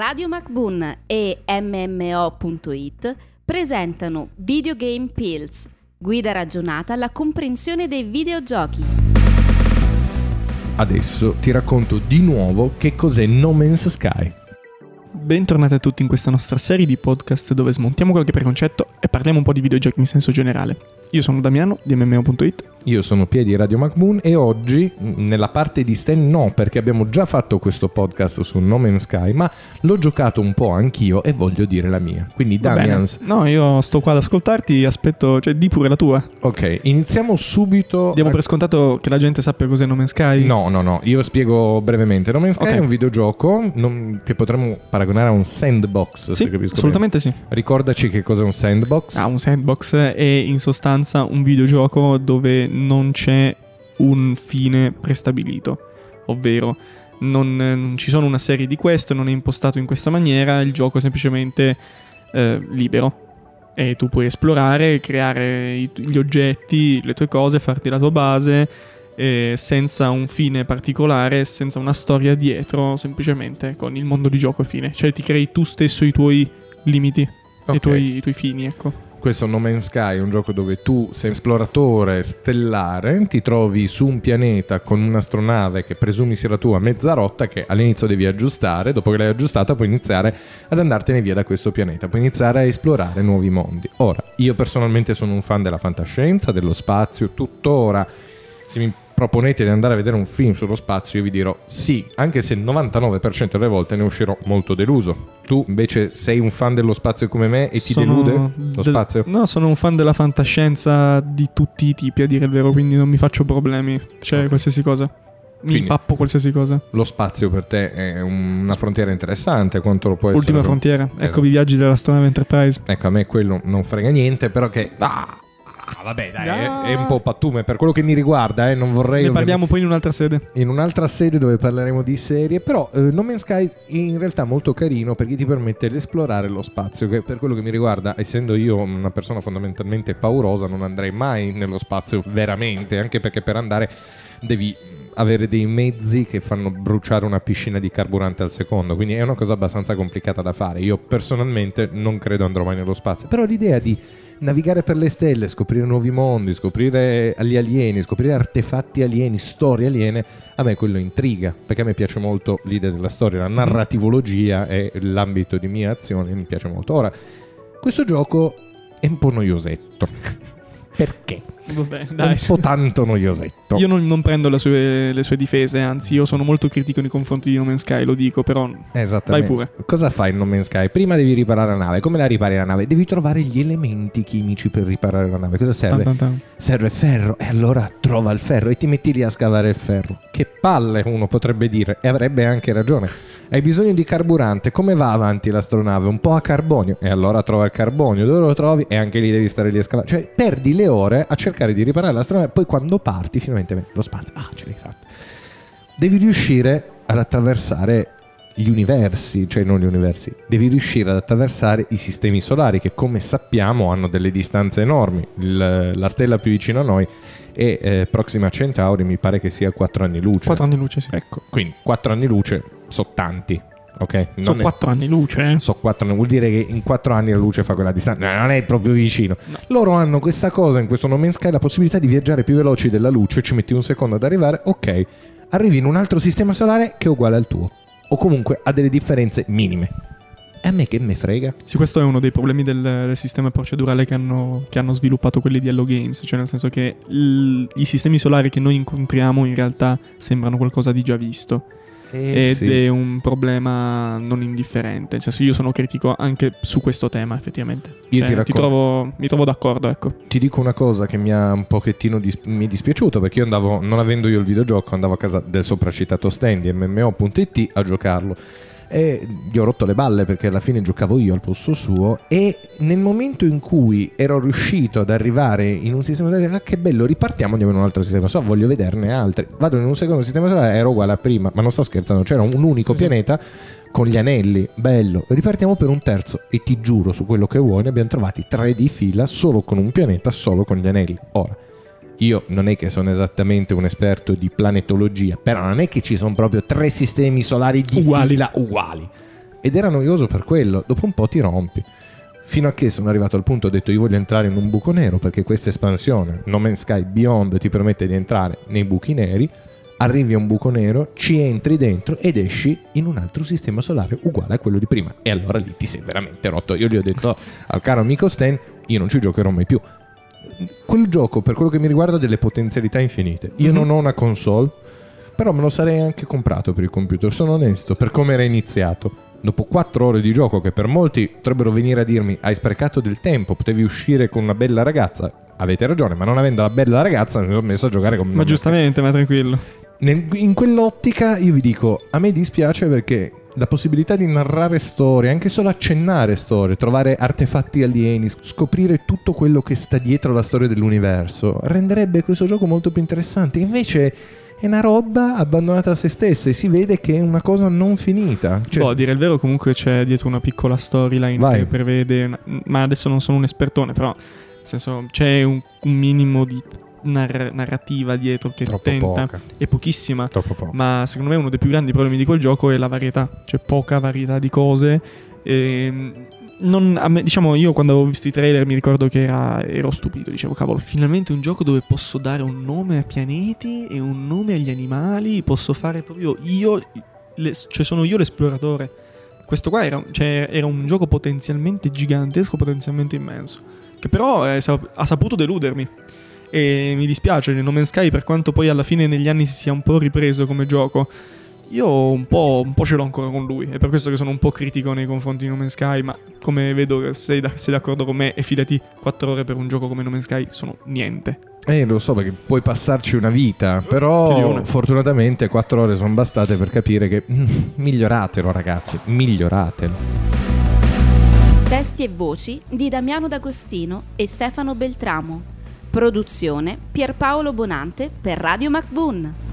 Radio MacBoon e MMO.it presentano Videogame Pills, guida ragionata alla comprensione dei videogiochi. Adesso ti racconto di nuovo che cos'è No Man's Sky. Bentornati a tutti in questa nostra serie di podcast dove smontiamo qualche preconcetto e parliamo un po' di videogiochi in senso generale. Io sono Damiano di MMO.it Io sono Piedi Radio MacBoon e oggi nella parte di Stan no, perché abbiamo già fatto questo podcast su No Man's Sky, ma l'ho giocato un po' anch'io e voglio dire la mia. Quindi. Damians, No, io sto qua ad ascoltarti, aspetto, cioè di pure la tua. ok, iniziamo subito. Diamo a- per scontato che la gente sappia cos'è No Man's Sky. No, no, no, io spiego brevemente. No Man's Sky Ok. è un videogioco non- che potremmo paragonare a un sandbox, Sì, se capisco assolutamente sì. bene. Ricordaci che cos'è un sandbox. Ah, un sandbox è in sostanza un videogioco dove non c'è un fine prestabilito, ovvero non, non ci sono una serie di quest, non è impostato in questa maniera, il gioco è semplicemente eh, libero e tu puoi esplorare, creare i- gli oggetti, le tue cose, farti la tua base eh, senza un fine particolare, senza una storia dietro, semplicemente con il mondo di gioco fine, cioè ti crei tu stesso i tuoi limiti. Ok. I, tuoi, I tuoi fini, ecco. Questo No Man's Sky è un gioco dove tu sei esploratore stellare, ti trovi su un pianeta con un'astronave che presumi sia la tua mezza rotta che all'inizio devi aggiustare, dopo che l'hai aggiustata puoi iniziare ad andartene via da questo pianeta, puoi iniziare a esplorare nuovi mondi. Ora, io personalmente sono un fan della fantascienza, dello spazio, tuttora se mi proponete di andare a vedere un film sullo spazio io vi dirò sì, anche se il 99% delle volte ne uscirò molto deluso. Tu invece sei un fan dello spazio come me e ti Sono delude lo del- spazio? No, sono un fan della fantascienza di tutti i tipi, a dire il vero, quindi non mi faccio problemi. Cioè, Ok. qualsiasi cosa. Mi Quindi- impappo qualsiasi cosa. Lo spazio per te è una frontiera interessante, quanto lo può essere? Ultima frontiera. Ecco i viaggi della strana Enterprise. Ecco, a me quello non frega niente, però che... Ah, ah, vabbè, dai, Ah. è, è un po' pattume. Per quello che mi riguarda, eh, non vorrei... Ne parliamo poi in un'altra sede. in un'altra sede dove parleremo di serie, però eh, No Man's Sky è in realtà molto carino perché ti permette di esplorare lo spazio, che per quello che mi riguarda, essendo io una persona fondamentalmente paurosa, non andrei mai nello spazio veramente, anche perché per andare devi avere dei mezzi che fanno bruciare una piscina di carburante al secondo, quindi è una cosa abbastanza complicata da fare. Io personalmente non credo andrò mai nello spazio, però l'idea di navigare per le stelle, scoprire nuovi mondi, scoprire gli alieni, scoprire artefatti alieni, storie aliene, a me quello intriga, perché a me piace molto l'idea della storia, la narrativologia è l'ambito di mia azione, mi piace molto. Ora, questo gioco è un po' noiosetto. Perché? Vabbè, È dai. un po' tanto noiosetto. Io non, non prendo le sue, le sue difese, anzi, io sono molto critico nei confronti di No Man's Sky, lo dico, però. Esattamente. Vai pure. Cosa fai in No Man's Sky? Prima devi riparare la nave. Come la ripari la nave? Devi trovare gli elementi chimici per riparare la nave. Cosa serve? Tan, tan, tan. Serve ferro. E allora trova il ferro e ti metti lì a scavare il ferro. Che palle uno potrebbe dire. E avrebbe anche ragione. Hai bisogno di carburante. Come va avanti l'astronave? Un po' a carbonio. E allora trova il carbonio. Dove lo trovi? E anche lì devi stare lì a scavare. Cioè, perdi le ore a cercare di riparare l'astronave. Poi quando parti, finalmente lo spazio. Ah, ce l'hai fatta. Devi riuscire ad attraversare gli universi, cioè non gli universi, devi riuscire ad attraversare i sistemi solari che come sappiamo hanno delle distanze enormi. Il- la stella più vicina a noi è eh, Proxima Centauri, mi pare che sia 4 anni luce. Quattro anni luce, sì. Ecco, quindi 4 anni luce sono tanti, ok? Sono è- quattro anni luce, eh. So quattro anni, vuol dire che in 4 anni la luce fa quella distanza. No, non è proprio vicino. Loro hanno questa cosa in questo No Man's Sky, la possibilità di viaggiare più veloci della luce, ci metti un secondo ad arrivare, ok. Arrivi in un altro sistema solare che è uguale al tuo. O comunque ha delle differenze minime. E a me che me frega? Sì, questo è uno dei problemi del, del sistema procedurale che hanno, che hanno sviluppato quelli di Hello Games, cioè nel senso che il- i sistemi solari che noi incontriamo in realtà sembrano qualcosa di già visto ed è un problema non indifferente, nel senso io sono critico anche su questo tema effettivamente. Io Cioè, ti racconto- trovo, mi trovo d'accordo, ecco. Ti dico una cosa che mi ha un pochettino dis- mi è dispiaciuto perché io andavo, non avendo io il videogioco, andavo a casa del sopracitato stand MMO.it a giocarlo. E gli ho rotto le balle perché alla fine giocavo io al posto suo e nel momento in cui ero riuscito ad arrivare in un sistema solare, ah che bello, ripartiamo, andiamo in un altro sistema solare, voglio vederne altri. Vado in un secondo sistema solare, ero uguale a prima, ma non sto scherzando, c'era un unico Sì, sì. pianeta con gli anelli, bello. Ripartiamo per un terzo e ti giuro su quello che vuoi, ne abbiamo trovati tre di fila solo con un pianeta, solo con gli anelli. Ora, io non è che sono esattamente un esperto di planetologia, però non è che ci sono proprio tre sistemi solari di Uguali. fila uguali. ed era noioso per quello, dopo un po' ti rompi. Fino a che sono arrivato al punto ho detto io voglio entrare in un buco nero perché questa espansione, No Man's Sky Beyond, ti permette di entrare nei buchi neri, arrivi a un buco nero, ci entri dentro ed esci in un altro sistema solare uguale a quello di prima. E allora lì ti sei veramente rotto. Io gli ho detto al caro amico Stan, io non ci giocherò mai più. Quel gioco, per quello che mi riguarda, ha delle potenzialità infinite. Io Mhm. non ho una console, però me lo sarei anche comprato per il computer, sono onesto, per come era iniziato. Dopo 4 ore di gioco, che per molti potrebbero venire a dirmi hai sprecato del tempo, potevi uscire con una bella ragazza. Avete ragione, ma non avendo la bella ragazza mi sono messo a giocare con Ma giustamente, ma tranquillo. nel- in quell'ottica io vi dico, a me dispiace perché la possibilità di narrare storie, anche solo accennare storie, trovare artefatti alieni, sc- scoprire tutto quello che sta dietro la storia dell'universo, renderebbe questo gioco molto più interessante. Invece è una roba abbandonata a se stessa e si vede che è una cosa non finita. Cioè, Boh, a dire il vero, comunque c'è dietro una piccola storyline Vai. che prevede. ma adesso non sono un espertone, però. Nel senso, c'è un, un minimo di nar- narrativa dietro che troppo tenta. poca. È pochissima. Ma secondo me uno dei più grandi problemi di quel gioco è la varietà. C'è poca varietà di cose. E non- a me- diciamo, io quando avevo visto i trailer mi ricordo che era- ero stupito. Dicevo, cavolo, finalmente un gioco dove posso dare un nome ai pianeti e un nome agli animali. Posso fare proprio io, le- cioè sono io l'esploratore. Questo qua era, cioè, era un gioco potenzialmente gigantesco, potenzialmente immenso. Che però eh, sa- ha saputo deludermi. E mi dispiace, No Man's Sky, per quanto poi alla fine negli anni si sia un po' ripreso come gioco, io un po', un po' ce l'ho ancora con lui. È per questo che sono un po' critico nei confronti di No Man's Sky, ma come vedo che sei, da- sei d'accordo con me, e fidati, 4 ore per un gioco come No Man's Sky sono niente. Eh, lo so perché puoi passarci una vita, però una. fortunatamente 4 ore sono bastate per capire che mm, miglioratelo ragazzi, miglioratelo. Testi e voci di Damiano D'Agostino e Stefano Beltramo. Produzione Pierpaolo Bonante per Radio MacBoon.